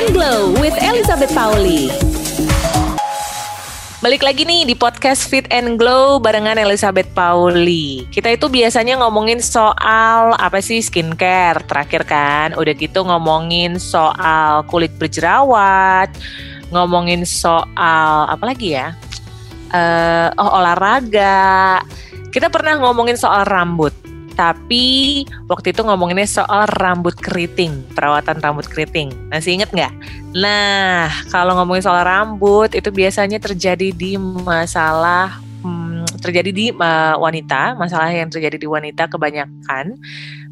and Glow with Elizabeth Pauli. Balik lagi nih di podcast Fit and Glow barengan Elizabeth Pauli. Kita itu biasanya ngomongin soal apa sih skincare terakhir kan. Udah gitu ngomongin soal kulit berjerawat, ngomongin soal apa lagi ya? Uh, oh olahraga. Kita pernah ngomongin soal rambut tapi waktu itu ngomonginnya soal rambut keriting, perawatan rambut keriting. Masih inget nggak? Nah, kalau ngomongin soal rambut itu biasanya terjadi di masalah hmm, terjadi di uh, wanita, masalah yang terjadi di wanita kebanyakan.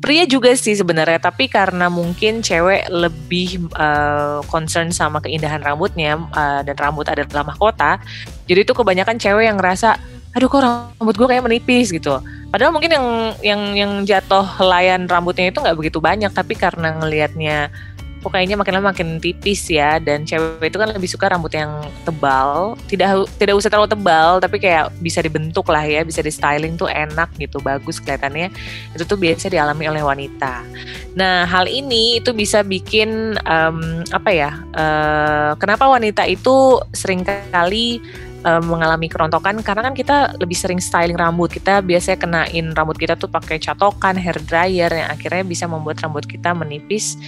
Pria juga sih sebenarnya, tapi karena mungkin cewek lebih uh, concern sama keindahan rambutnya uh, dan rambut adalah mahkota, jadi itu kebanyakan cewek yang ngerasa, aduh kok rambut gue kayak menipis gitu Padahal mungkin yang yang yang jatuh layan rambutnya itu nggak begitu banyak, tapi karena ngelihatnya kok kayaknya makin lama makin tipis ya dan cewek itu kan lebih suka rambut yang tebal. Tidak tidak usah terlalu tebal tapi kayak bisa dibentuk lah ya bisa di styling tuh enak gitu bagus kelihatannya. Itu tuh biasa dialami oleh wanita. Nah hal ini itu bisa bikin um, apa ya uh, kenapa wanita itu sering um, mengalami kerontokan karena kan kita lebih sering styling rambut. Kita biasanya kenain rambut kita tuh pakai catokan, hair dryer yang akhirnya bisa membuat rambut kita menipis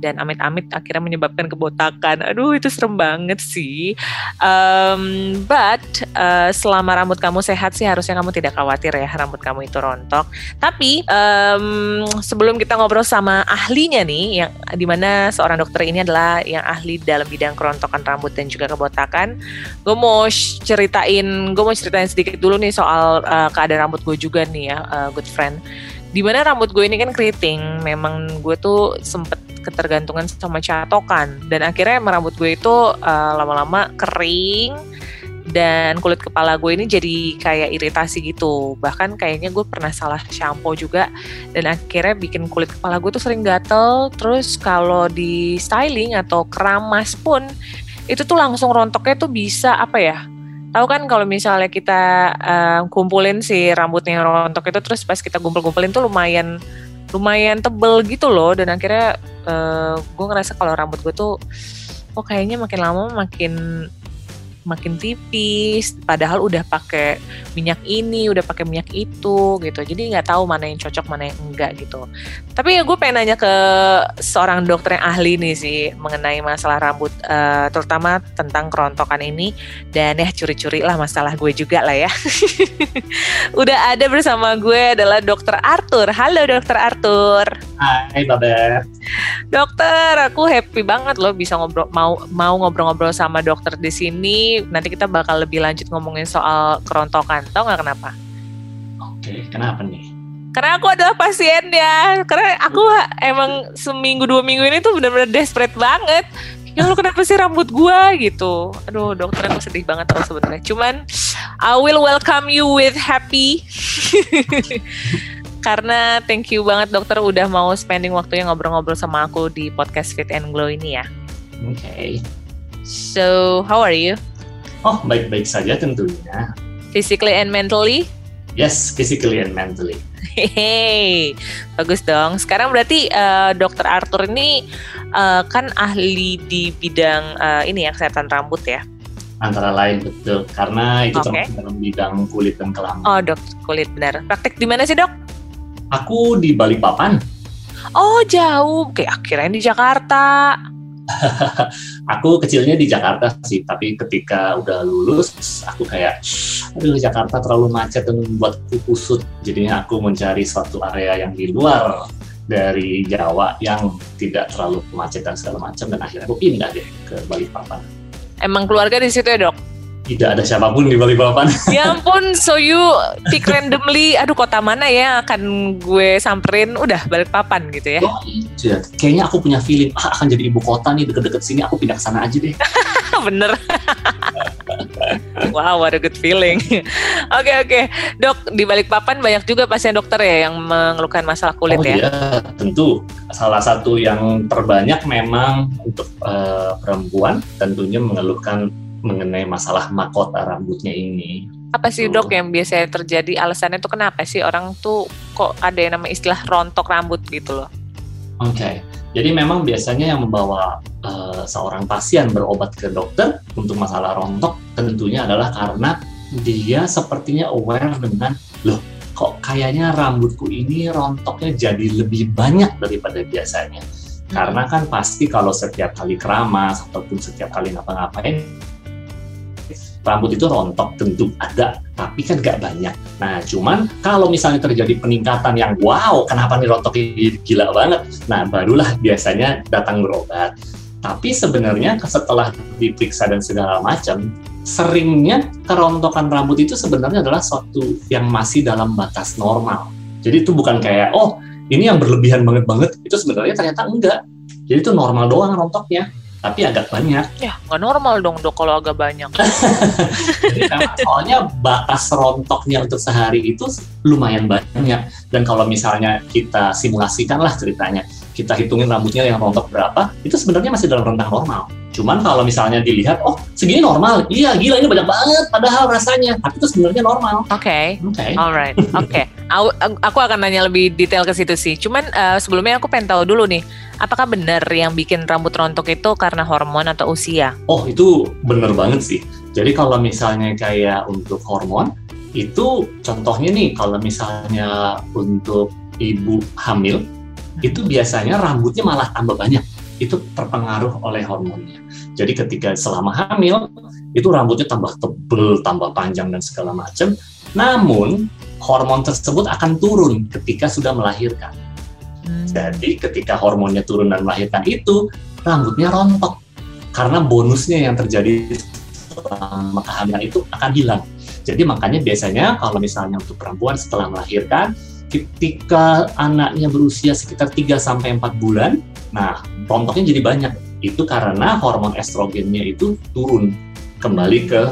dan amit-amit akhirnya menyebabkan kebotakan. Aduh itu serem banget sih. Um, but uh, selama rambut kamu sehat sih harusnya kamu tidak khawatir ya rambut kamu itu rontok. Tapi um, sebelum kita ngobrol sama ahlinya nih, yang di mana seorang dokter ini adalah yang ahli dalam bidang kerontokan rambut dan juga kebotakan, gue mau ceritain, gue mau ceritain sedikit dulu nih soal uh, keadaan rambut gue juga nih ya, uh, good friend di mana rambut gue ini kan keriting memang gue tuh sempet ketergantungan sama catokan. Dan akhirnya rambut gue itu uh, lama-lama kering dan kulit kepala gue ini jadi kayak iritasi gitu. Bahkan kayaknya gue pernah salah shampoo juga dan akhirnya bikin kulit kepala gue tuh sering gatel. Terus kalau di styling atau keramas pun itu tuh langsung rontoknya tuh bisa apa ya tahu kan kalau misalnya kita uh, kumpulin si rambutnya rontok itu terus pas kita kumpul-kumpulin tuh lumayan lumayan tebel gitu loh. Dan akhirnya uh, gue ngerasa kalau rambut gue tuh oh kayaknya makin lama makin makin tipis padahal udah pakai minyak ini udah pakai minyak itu gitu. Jadi nggak tahu mana yang cocok mana yang enggak gitu. Tapi ya gue pengen nanya ke seorang dokter yang ahli nih sih mengenai masalah rambut uh, terutama tentang kerontokan ini dan ya curi-curi lah masalah gue juga lah ya. Udah ada bersama gue adalah dokter Arthur. Halo dokter Arthur. Hai Babet dokter aku happy banget loh bisa ngobrol mau mau ngobrol-ngobrol sama dokter di sini nanti kita bakal lebih lanjut ngomongin soal kerontokan. Tahu nggak kenapa? Oke, kenapa nih? Karena aku adalah pasiennya. Karena aku emang seminggu dua minggu ini tuh benar-benar desperate banget. Ya lu kenapa sih rambut gua gitu? Aduh, dokter aku sedih banget loh sebenarnya. Cuman I will welcome you with happy. Karena thank you banget dokter udah mau spending waktunya ngobrol-ngobrol sama aku di podcast Fit and Glow ini ya. Oke. Okay. So, how are you? Oh, baik-baik saja tentunya. Physically and mentally? Yes, physically and mentally. Hehehe, bagus dong. Sekarang berarti uh, Dokter Arthur ini uh, kan ahli di bidang uh, ini ya kesehatan rambut ya? Antara lain betul, karena itu okay. dalam bidang kulit dan kelamin. Oh dok, kulit benar. Praktek di mana sih dok? Aku di Balikpapan. Oh jauh, kayak akhirnya di Jakarta. aku kecilnya di Jakarta sih, tapi ketika udah lulus, aku kayak, aduh Jakarta terlalu macet dan membuatku kusut. Jadinya aku mencari suatu area yang di luar dari Jawa yang tidak terlalu macet dan segala macam, dan akhirnya aku pindah deh ke Balikpapan. Emang keluarga di situ ya dok? Tidak ada siapa pun di Balikpapan. Ya ampun, so you pick randomly, aduh kota mana ya akan gue samperin, udah Balikpapan gitu ya. Oh iya, kayaknya aku punya feeling, ah, akan jadi ibu kota nih deket-deket sini, aku pindah ke sana aja deh. Bener. wow, what a good feeling. Oke oke, okay, okay. dok di Balikpapan banyak juga pasien dokter ya yang mengeluhkan masalah kulit oh, ya? iya, tentu. Salah satu yang terbanyak memang untuk uh, perempuan tentunya mengeluhkan mengenai masalah mahkota rambutnya ini. Apa sih dok yang biasanya terjadi alasannya itu kenapa sih orang tuh kok ada yang namanya istilah rontok rambut gitu loh? Oke, okay. Jadi memang biasanya yang membawa uh, seorang pasien berobat ke dokter untuk masalah rontok tentunya adalah karena dia sepertinya aware dengan loh kok kayaknya rambutku ini rontoknya jadi lebih banyak daripada biasanya. Karena kan pasti kalau setiap kali keramas ataupun setiap kali ngapa-ngapain rambut itu rontok tentu ada, tapi kan gak banyak. Nah, cuman kalau misalnya terjadi peningkatan yang wow, kenapa nih rontok gila banget? Nah, barulah biasanya datang berobat. Tapi sebenarnya setelah diperiksa dan segala macam, seringnya kerontokan rambut itu sebenarnya adalah suatu yang masih dalam batas normal. Jadi itu bukan kayak, oh ini yang berlebihan banget banget, itu sebenarnya ternyata enggak. Jadi itu normal doang rontoknya tapi agak banyak. Ya, nggak normal dong dok kalau agak banyak. Jadi soalnya batas rontoknya untuk sehari itu lumayan banyak. Dan kalau misalnya kita simulasikan lah ceritanya, kita hitungin rambutnya yang rontok berapa, itu sebenarnya masih dalam rentang normal. Cuman kalau misalnya dilihat, oh segini normal, iya gila ini banyak banget padahal rasanya, tapi itu sebenarnya normal. Oke, okay. oke, okay. alright, oke. Okay. aku akan nanya lebih detail ke situ sih. Cuman uh, sebelumnya aku pengen tahu dulu nih, apakah benar yang bikin rambut rontok itu karena hormon atau usia? Oh itu benar banget sih. Jadi kalau misalnya kayak untuk hormon, itu contohnya nih kalau misalnya untuk ibu hamil, itu biasanya rambutnya malah tambah banyak itu terpengaruh oleh hormonnya. Jadi ketika selama hamil itu rambutnya tambah tebel, tambah panjang dan segala macam. Namun hormon tersebut akan turun ketika sudah melahirkan. Hmm. Jadi ketika hormonnya turun dan melahirkan itu rambutnya rontok karena bonusnya yang terjadi selama kehamilan itu akan hilang. Jadi makanya biasanya kalau misalnya untuk perempuan setelah melahirkan ketika anaknya berusia sekitar 3 sampai 4 bulan, nah rontoknya jadi banyak. Itu karena hormon estrogennya itu turun kembali ke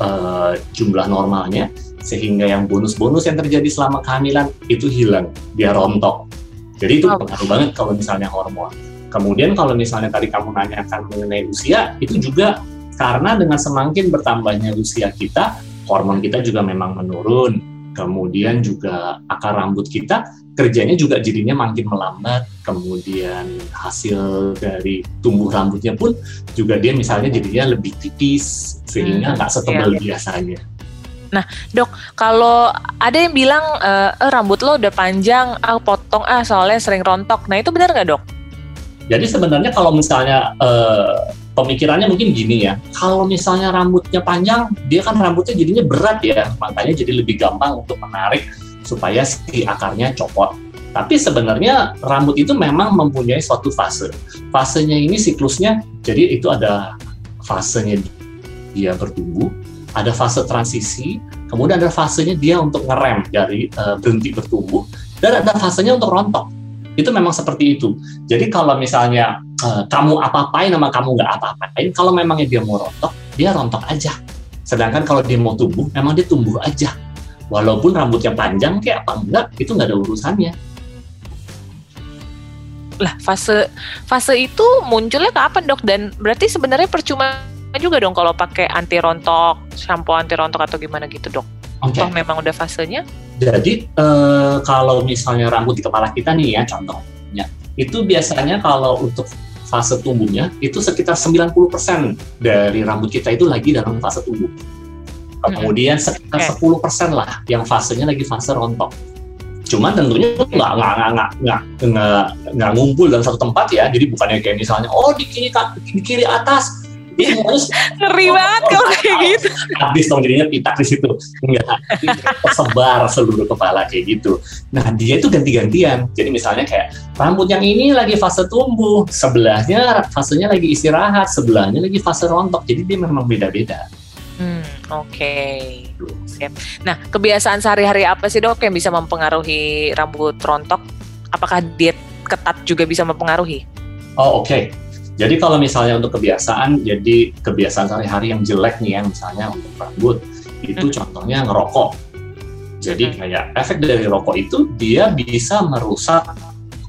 uh, jumlah normalnya sehingga yang bonus-bonus yang terjadi selama kehamilan itu hilang, dia rontok. Jadi itu pengaruh banget kalau misalnya hormon. Kemudian kalau misalnya tadi kamu nanyakan mengenai usia, itu juga karena dengan semakin bertambahnya usia kita, hormon kita juga memang menurun kemudian juga akar rambut kita kerjanya juga jadinya makin melambat, kemudian hasil dari tumbuh rambutnya pun juga dia misalnya jadinya lebih tipis sehingga hmm, nggak hmm, setebal iya, iya. biasanya. Nah, dok, kalau ada yang bilang e, rambut lo udah panjang, ah potong ah soalnya sering rontok. Nah itu benar nggak dok? Jadi sebenarnya kalau misalnya eh, pemikirannya mungkin gini ya, kalau misalnya rambutnya panjang, dia kan rambutnya jadinya berat ya, makanya jadi lebih gampang untuk menarik supaya si akarnya copot. Tapi sebenarnya rambut itu memang mempunyai suatu fase. Fasenya ini siklusnya, jadi itu ada fasenya dia bertumbuh, ada fase transisi, kemudian ada fasenya dia untuk ngerem dari uh, berhenti bertumbuh, dan ada fasenya untuk rontok. Itu memang seperti itu. Jadi kalau misalnya uh, kamu apa-apain sama kamu nggak apa-apain, kalau memangnya dia mau rontok, dia rontok aja. Sedangkan kalau dia mau tumbuh, memang dia tumbuh aja. Walaupun rambutnya panjang kayak apa enggak, itu nggak ada urusannya. Lah fase fase itu munculnya kapan dok? Dan berarti sebenarnya percuma juga dong kalau pakai anti rontok, shampoo anti rontok atau gimana gitu dok? Okay. Toh memang udah fasenya? Jadi uh, kalau misalnya rambut di kepala kita nih ya contohnya, itu biasanya kalau untuk fase tumbuhnya itu sekitar 90% dari rambut kita itu lagi dalam fase tumbuh. Kemudian sekitar okay. 10% lah yang fasenya lagi fase rontok. Cuman tentunya nggak nggak nggak nggak nggak nggak ngumpul dalam satu tempat ya. Jadi bukannya kayak misalnya oh di kiri di kiri atas Ngeri banget kalau kayak gitu. Habis dong jadinya pitak di situ. Enggak, tersebar seluruh kepala kayak gitu. Nah, dia itu ganti-gantian. Jadi misalnya kayak rambut yang ini lagi fase tumbuh, sebelahnya fasenya lagi istirahat, sebelahnya lagi fase rontok. Jadi dia memang beda-beda. Hmm, oke. Okay. Siap. Nah, kebiasaan sehari-hari apa sih dok yang bisa mempengaruhi rambut rontok? Apakah diet ketat juga bisa mempengaruhi? Oh, oke. Okay jadi kalau misalnya untuk kebiasaan, jadi kebiasaan sehari-hari yang jelek nih ya, misalnya untuk rambut, itu hmm. contohnya ngerokok. Jadi hmm. kayak efek dari rokok itu dia bisa merusak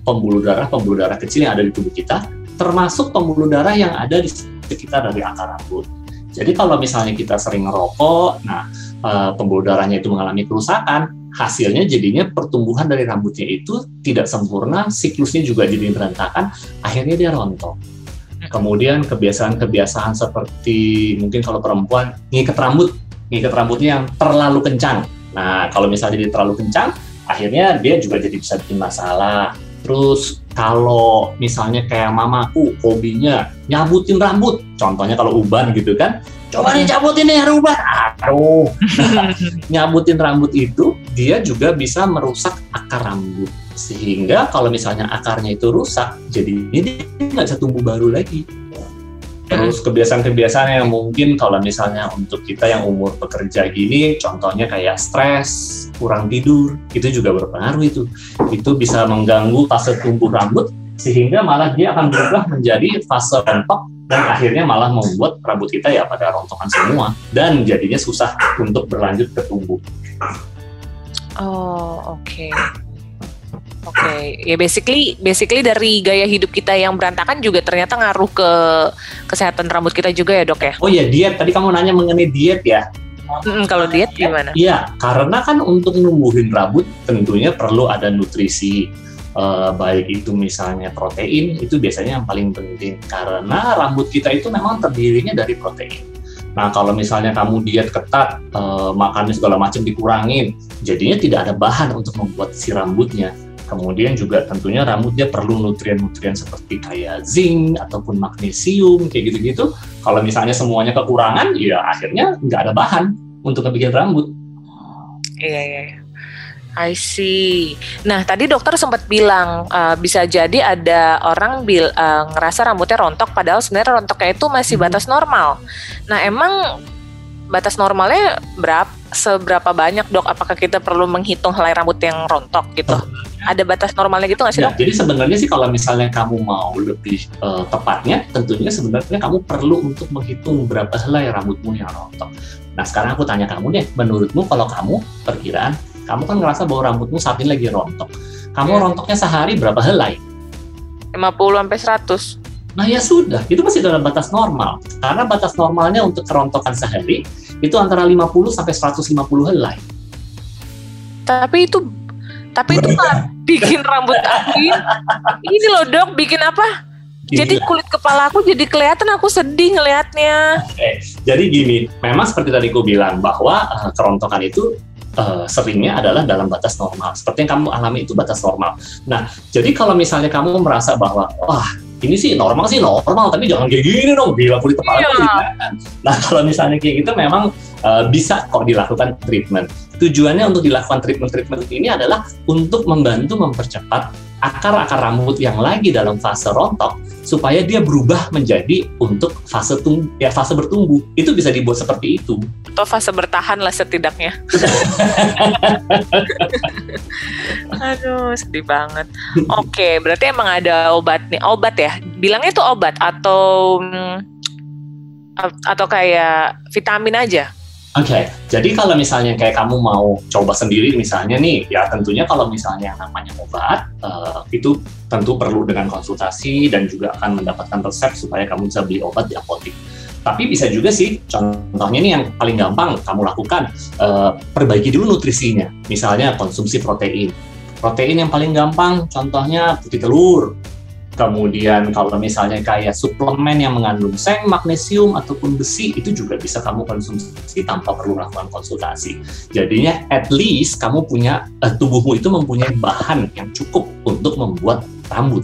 pembuluh darah pembuluh darah kecil yang ada di tubuh kita, termasuk pembuluh darah yang ada di sekitar dari akar rambut. Jadi kalau misalnya kita sering ngerokok, nah eh, pembuluh darahnya itu mengalami kerusakan, hasilnya jadinya pertumbuhan dari rambutnya itu tidak sempurna, siklusnya juga jadi berantakan, akhirnya dia rontok. Kemudian kebiasaan-kebiasaan seperti mungkin kalau perempuan ngikat rambut, ngikat rambutnya yang terlalu kencang. Nah, kalau misalnya dia terlalu kencang, akhirnya dia juga jadi bisa bikin masalah. Terus kalau misalnya kayak mamaku hobinya nyabutin rambut, contohnya kalau uban gitu kan, coba nih cabutin nih uban, aduh, nah, nyabutin rambut itu dia juga bisa merusak akar rambut sehingga kalau misalnya akarnya itu rusak, jadi ini nggak bisa tumbuh baru lagi. Terus kebiasaan-kebiasaan yang mungkin kalau misalnya untuk kita yang umur bekerja gini, contohnya kayak stres, kurang tidur, itu juga berpengaruh itu. Itu bisa mengganggu fase tumbuh rambut, sehingga malah dia akan berubah menjadi fase rontok dan akhirnya malah membuat rambut kita ya pada rontokan semua dan jadinya susah untuk berlanjut ke tumbuh. Oh, oke. Okay. Oke, okay. ya basically basically dari gaya hidup kita yang berantakan juga ternyata ngaruh ke kesehatan rambut kita juga ya dok ya. Oh iya diet. Tadi kamu nanya mengenai diet ya. Mm, kalau diet gimana? Iya, karena kan untuk numbuhin rambut tentunya perlu ada nutrisi. Uh, baik itu misalnya protein itu biasanya yang paling penting karena rambut kita itu memang terdirinya dari protein. Nah kalau misalnya kamu diet ketat, uh, makannya segala macam dikurangin, jadinya tidak ada bahan untuk membuat si rambutnya. Kemudian juga tentunya rambut dia perlu nutrien-nutrien seperti kayak zinc ataupun magnesium kayak gitu-gitu. Kalau misalnya semuanya kekurangan, ya akhirnya nggak ada bahan untuk ngebikin rambut. Iya iya. iya. I see. Nah, tadi dokter sempat bilang uh, bisa jadi ada orang bil uh, ngerasa rambutnya rontok padahal sebenarnya rontoknya itu masih hmm. batas normal. Nah, emang batas normalnya berapa seberapa banyak, Dok? Apakah kita perlu menghitung helai rambut yang rontok gitu? Ada batas normalnya gitu nggak sih dok? Jadi sebenarnya sih kalau misalnya kamu mau lebih uh, tepatnya, tentunya sebenarnya kamu perlu untuk menghitung berapa helai rambutmu yang rontok. Nah sekarang aku tanya kamu deh, menurutmu kalau kamu perkiraan, kamu kan ngerasa bahwa rambutmu saat ini lagi rontok. Kamu ya. rontoknya sehari berapa helai? 50 sampai 100. Nah ya sudah, itu masih dalam batas normal. Karena batas normalnya untuk kerontokan sehari itu antara 50 sampai 150 helai. Tapi itu tapi itu mah bikin rambut aku ini loh dok bikin apa jadi kulit kepala aku jadi kelihatan aku sedih ngelihatnya. Oke, jadi gini, memang seperti tadi aku bilang bahwa uh, kerontokan itu uh, seringnya adalah dalam batas normal. Seperti yang kamu alami itu batas normal. Nah, jadi kalau misalnya kamu merasa bahwa wah ini sih normal sih normal, tapi jangan kayak gini dong, gila kulit kepala iya. Nah, kalau misalnya kayak gitu memang uh, bisa kok dilakukan treatment. Tujuannya untuk dilakukan treatment-treatment ini adalah untuk membantu mempercepat akar-akar rambut yang lagi dalam fase rontok supaya dia berubah menjadi untuk fase tung ya fase bertumbuh. Itu bisa dibuat seperti itu. Atau fase bertahan lah setidaknya. Aduh, sedih banget. Oke, berarti emang ada obat nih. Obat ya? Bilangnya itu obat atau mm, atau kayak vitamin aja? Oke, okay. jadi kalau misalnya kayak kamu mau coba sendiri misalnya nih, ya tentunya kalau misalnya yang namanya obat, uh, itu tentu perlu dengan konsultasi dan juga akan mendapatkan resep supaya kamu bisa beli obat di apotek. Tapi bisa juga sih, contohnya nih yang paling gampang kamu lakukan, uh, perbaiki dulu nutrisinya. Misalnya konsumsi protein. Protein yang paling gampang, contohnya putih telur, Kemudian kalau misalnya kayak suplemen yang mengandung seng, magnesium ataupun besi itu juga bisa kamu konsumsi tanpa perlu melakukan konsultasi. Jadinya at least kamu punya uh, tubuhmu itu mempunyai bahan yang cukup untuk membuat rambut.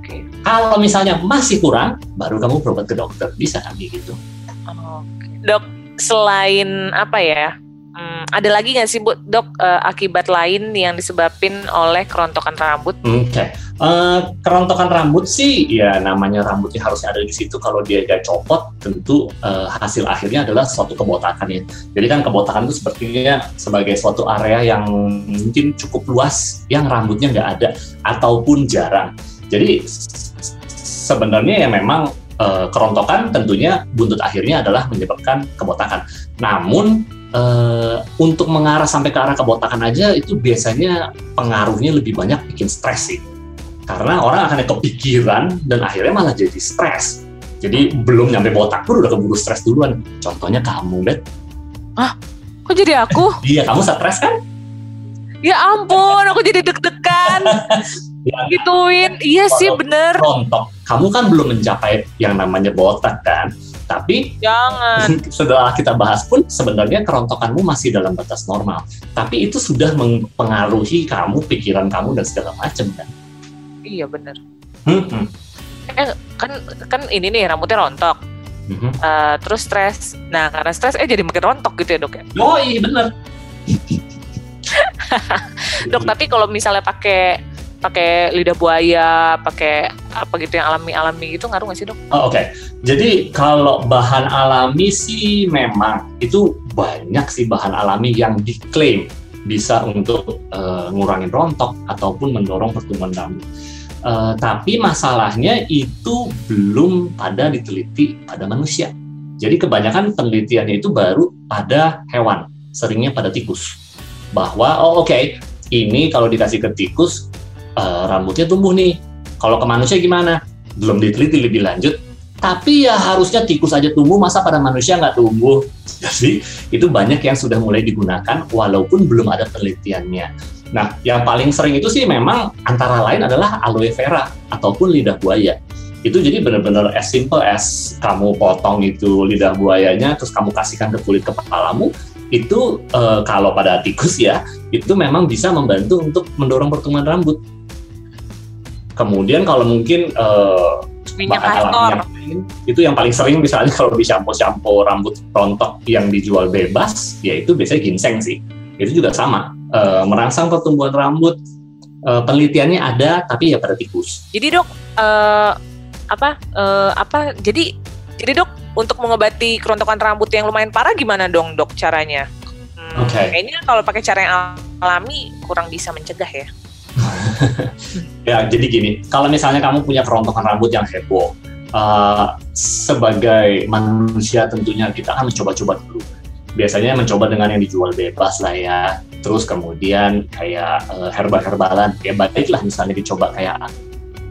Oke. Kalau misalnya masih kurang, baru kamu berobat ke dokter. Bisa kan gitu. Dok, selain apa ya? Hmm, ada lagi nggak sih bu dok uh, akibat lain yang disebabkan oleh kerontokan rambut? Oke, okay. uh, eh, kerontokan rambut sih ya namanya rambutnya harusnya ada di situ. Kalau dia copot, tentu uh, hasil akhirnya adalah suatu kebotakan ya. Jadi kan kebotakan itu sepertinya sebagai suatu area yang mungkin cukup luas yang rambutnya nggak ada ataupun jarang. Jadi sebenarnya ya memang kerontokan tentunya buntut akhirnya adalah menyebabkan kebotakan. Namun uh, untuk mengarah sampai ke arah kebotakan aja itu biasanya pengaruhnya lebih banyak bikin stres sih. Karena orang akan kepikiran dan akhirnya malah jadi stres. Jadi belum nyampe botak pun udah keburu stres duluan. Contohnya kamu, Bet. Ah, kok jadi aku? iya, kamu stres kan? Ya ampun, aku jadi deg-degan. Ya, Gituin. Iya sih bener. rontok, kamu kan belum mencapai yang namanya botak kan. Tapi Jangan. setelah kita bahas pun sebenarnya kerontokanmu masih dalam batas normal. Tapi itu sudah mempengaruhi kamu, pikiran kamu dan segala macam kan. Iya bener. Hmm, Kan kan ini nih rambutnya rontok. Eh, terus stres. Nah karena stres eh jadi makin rontok gitu ya dok ya. Oh iya bener. Dok tapi kalau misalnya pakai pakai lidah buaya, pakai apa gitu yang alami-alami gitu ngaruh nggak sih dok? Oh, Oke, jadi kalau bahan alami sih memang itu banyak sih bahan alami yang diklaim bisa untuk eh, ngurangin rontok ataupun mendorong pertumbuhan rambut. Eh, tapi masalahnya itu belum pada diteliti pada manusia. Jadi kebanyakan penelitiannya itu baru pada hewan, seringnya pada tikus. Bahwa oh oke, ini kalau dikasih ke tikus eh, rambutnya tumbuh nih. Kalau ke manusia gimana? Belum diteliti lebih lanjut. Tapi ya harusnya tikus aja tumbuh, masa pada manusia nggak tumbuh? Jadi itu banyak yang sudah mulai digunakan walaupun belum ada penelitiannya. Nah, yang paling sering itu sih memang antara lain adalah aloe vera ataupun lidah buaya. Itu jadi benar-benar as simple as kamu potong itu lidah buayanya, terus kamu kasihkan ke kulit kepalamu, itu eh, kalau pada tikus ya, itu memang bisa membantu untuk mendorong pertumbuhan rambut. Kemudian kalau mungkin eh, Minyak kastor. yang lain, itu yang paling sering misalnya kalau di shampoo-shampoo rambut rontok yang dijual bebas, ya itu biasanya ginseng sih. Itu juga sama, eh, merangsang pertumbuhan rambut. Eh, penelitiannya ada, tapi ya pada tikus. Jadi dok eh, apa eh, apa? Jadi jadi dok untuk mengobati kerontokan rambut yang lumayan parah gimana dong dok caranya? Hmm, Oke. Kayaknya kalau pakai cara yang alami kurang bisa mencegah ya. Ya, jadi gini, kalau misalnya kamu punya kerontokan rambut yang heboh, eh, sebagai manusia tentunya kita akan mencoba-coba dulu. Biasanya mencoba dengan yang dijual bebas lah ya. Terus kemudian kayak eh, herbal-herbalan, ya baiklah misalnya dicoba kayak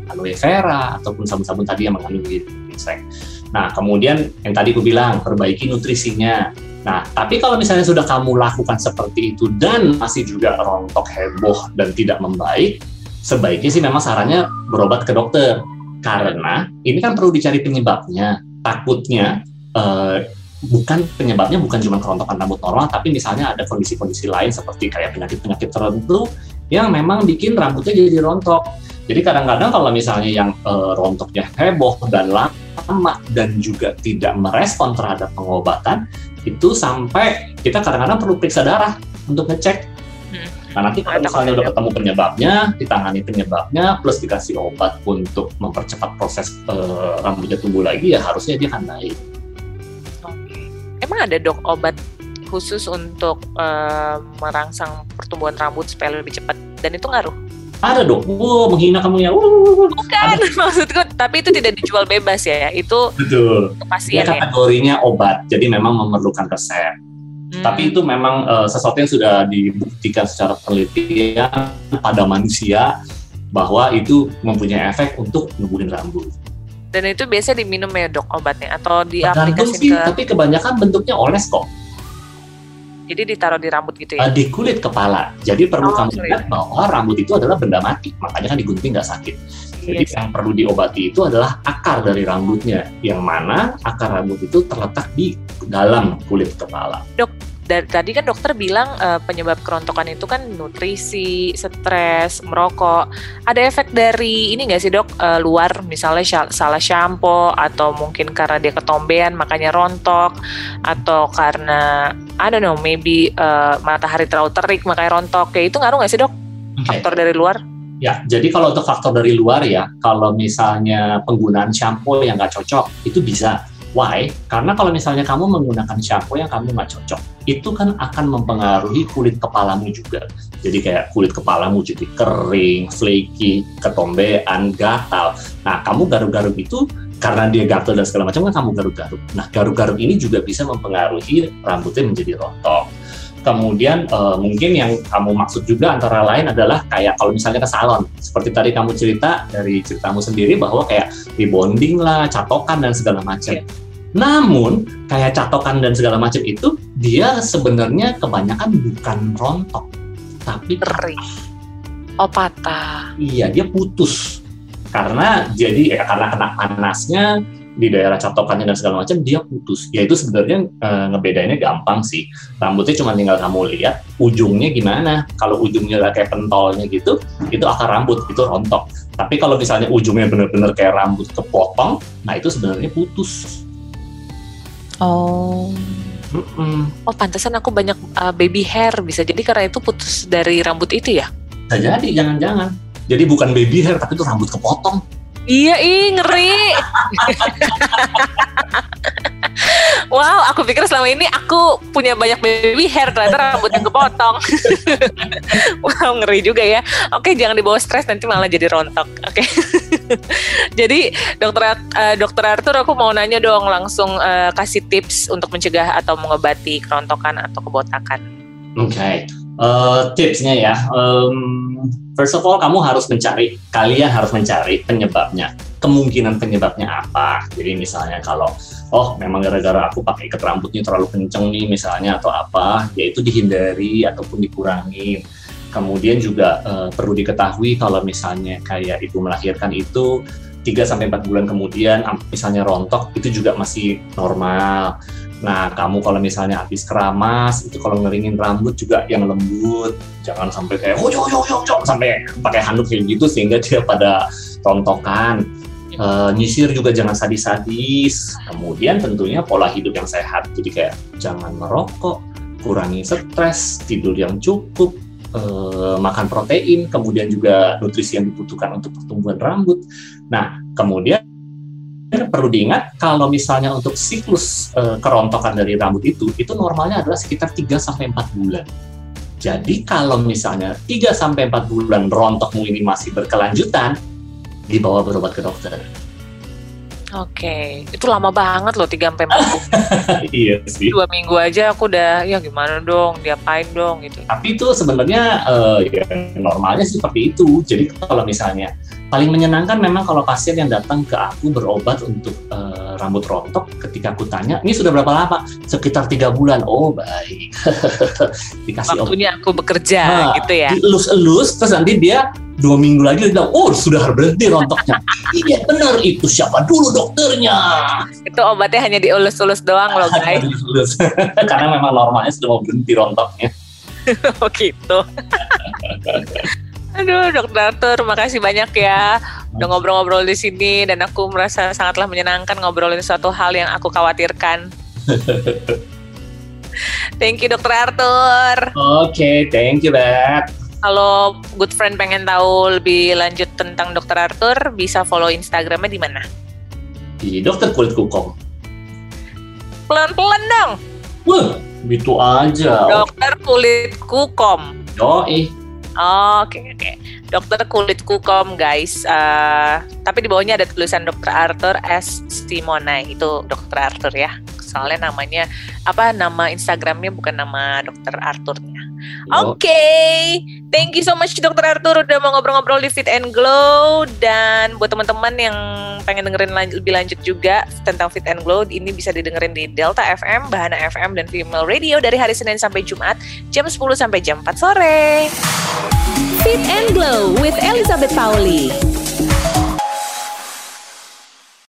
aloe vera ataupun sabun-sabun tadi yang mengandung ginseng. Nah, kemudian yang tadi aku bilang, perbaiki nutrisinya. Nah, tapi kalau misalnya sudah kamu lakukan seperti itu dan masih juga rontok heboh dan tidak membaik, sebaiknya sih memang sarannya berobat ke dokter. Karena ini kan perlu dicari penyebabnya. Takutnya eh, bukan penyebabnya bukan cuma kerontokan rambut normal, tapi misalnya ada kondisi-kondisi lain seperti kayak penyakit-penyakit tertentu yang memang bikin rambutnya jadi rontok. Jadi kadang-kadang kalau misalnya yang eh, rontoknya heboh dan lama dan juga tidak merespon terhadap pengobatan, itu sampai kita kadang-kadang perlu periksa darah untuk ngecek. Hmm. Nah nanti kalau misalnya udah ketemu penyebabnya, ditangani penyebabnya, plus dikasih obat untuk mempercepat proses eh, rambutnya tumbuh lagi, ya harusnya dia akan baik. Oke. Emang ada dok obat khusus untuk eh, merangsang pertumbuhan rambut supaya lebih cepat dan itu ngaruh? Ada dong, wow menghina kamu ya, Bukan, maksudku tapi itu tidak dijual bebas ya, itu betul. pasien ya. kategorinya obat, jadi memang memerlukan resep. Hmm. Tapi itu memang eh, sesuatu yang sudah dibuktikan secara penelitian pada manusia bahwa itu mempunyai efek untuk numbuhin rambut. dan itu biasa diminum ya dok obatnya atau Tergantung diaplikasi sih, ke tapi kebanyakan bentuknya oles kok. Jadi ditaruh di rambut gitu ya. Eh, di kulit kepala. Jadi perlu Oh, kamu sorry. ingat bahwa rambut itu adalah benda mati, makanya kan digunting nggak sakit. Jadi Yes. yang perlu diobati itu adalah akar dari rambutnya, yang mana akar rambut itu terletak di dalam kulit kepala. Dari tadi kan dokter bilang eh, penyebab kerontokan itu kan nutrisi, stres, merokok. Ada efek dari ini nggak sih dok eh, luar, misalnya sya- salah shampoo atau mungkin karena dia ketombean makanya rontok atau karena I don't know maybe eh, matahari terlalu terik makanya rontok. Kayak itu ngaruh nggak sih dok Oke. faktor dari luar? Ya, jadi kalau untuk faktor dari luar ya, kalau misalnya penggunaan shampoo yang nggak cocok, itu bisa. Why? Karena kalau misalnya kamu menggunakan shampoo yang kamu nggak cocok, itu kan akan mempengaruhi kulit kepalamu juga. Jadi kayak kulit kepalamu jadi kering, flaky, ketombean, gatal. Nah, kamu garuk-garuk itu karena dia gatal dan segala macam kan kamu garuk-garuk. Nah, garuk-garuk ini juga bisa mempengaruhi rambutnya menjadi rontok. Kemudian eh, mungkin yang kamu maksud juga antara lain adalah kayak kalau misalnya ke salon, seperti tadi kamu cerita dari ceritamu sendiri bahwa kayak rebonding lah, catokan dan segala macam. Iya. Namun kayak catokan dan segala macam itu dia sebenarnya kebanyakan bukan rontok, tapi Ngeri. Oh patah. Iya, dia putus. Karena jadi ya karena kena panasnya di daerah catokannya dan segala macam dia putus. Ya itu sebenarnya e, ngebedainnya gampang sih. Rambutnya cuma tinggal kamu lihat ujungnya gimana. Kalau ujungnya kayak pentolnya gitu, itu akar rambut itu rontok. Tapi kalau misalnya ujungnya bener-bener kayak rambut kepotong, nah itu sebenarnya putus. Oh. Mm-mm. Oh pantesan aku banyak uh, baby hair bisa jadi karena itu putus dari rambut itu ya? Bisa jadi, jangan-jangan. Jadi bukan baby hair, tapi itu rambut kepotong. Iya, ih ngeri. wow, aku pikir selama ini aku punya banyak baby hair, ternyata rambutnya kepotong. wow, ngeri juga ya. Oke, jangan dibawa stres nanti malah jadi rontok. Oke. jadi dokter uh, dokter Arthur aku mau nanya dong langsung uh, kasih tips untuk mencegah atau mengobati kerontokan atau kebotakan. Oke, okay. uh, tipsnya ya. Um, first of all, kamu harus mencari, kalian harus mencari penyebabnya. Kemungkinan penyebabnya apa? Jadi misalnya kalau, oh memang gara-gara aku pakai ikat rambutnya terlalu kenceng nih misalnya atau apa, yaitu dihindari ataupun dikurangi. Kemudian juga uh, perlu diketahui kalau misalnya kayak ibu melahirkan itu 3 sampai 4 bulan kemudian misalnya rontok itu juga masih normal. Nah, kamu kalau misalnya habis keramas, itu kalau ngeringin rambut juga yang lembut, jangan sampai kayak oh yo yo yo yo sampai pakai handuk kayak gitu sehingga dia pada rontokan. Uh, nyisir juga jangan sadis-sadis. Kemudian tentunya pola hidup yang sehat. Jadi kayak jangan merokok, kurangi stres, tidur yang cukup, uh, makan protein, kemudian juga nutrisi yang dibutuhkan untuk pertumbuhan rambut. Nah, kemudian perlu diingat kalau misalnya untuk siklus e, kerontokan dari rambut itu itu normalnya adalah sekitar 3 sampai 4 bulan. Jadi kalau misalnya 3 sampai 4 bulan rontokmu ini masih berkelanjutan, dibawa berobat ke dokter. Oke, itu lama banget loh 3 sampai 4 bulan. iya sih. Dua minggu aja aku udah ya gimana dong, diapain dong gitu. Tapi itu sebenarnya uh, ya, normalnya seperti itu. Jadi kalau misalnya paling menyenangkan memang kalau pasien yang datang ke aku berobat untuk uh, rambut rontok ketika aku tanya ini sudah berapa lama? Sekitar tiga bulan. Oh baik. Dikasih waktunya obat. aku bekerja nah, gitu ya. elus-elus terus nanti dia dua minggu lagi dia bilang oh sudah berhenti rontoknya. Iya benar itu. Siapa dulu dokternya? Itu obatnya hanya dielus-elus doang loh guys. karena memang normalnya sudah mau berhenti rontoknya. Oh gitu Aduh, dokter Arthur, makasih banyak ya udah ngobrol-ngobrol di sini dan aku merasa sangatlah menyenangkan ngobrolin suatu hal yang aku khawatirkan. thank you dokter Arthur. Oke, okay, thank you, Beth. Kalau good friend pengen tahu lebih lanjut tentang dokter Arthur, bisa follow Instagramnya di mana? Di dokter kulit kukom. Pelan-pelan dong. Wah, gitu aja. Dokter kulit kukom. Oh, eh Oke okay, oke. Okay. Dokter kulit kukom guys. Uh, tapi di bawahnya ada tulisan Dokter Arthur S Simona itu Dokter Arthur ya. Soalnya namanya apa nama Instagramnya bukan nama Dokter Arthurnya. Oke, okay. thank you so much Dokter Arthur udah mau ngobrol-ngobrol di Fit and Glow dan buat teman-teman yang pengen dengerin lanj lebih lanjut juga tentang Fit and Glow ini bisa didengerin di Delta FM, Bahana FM dan Female Radio dari hari Senin sampai Jumat jam 10 sampai jam 4 sore. Fit and Glow with Elizabeth Pauli.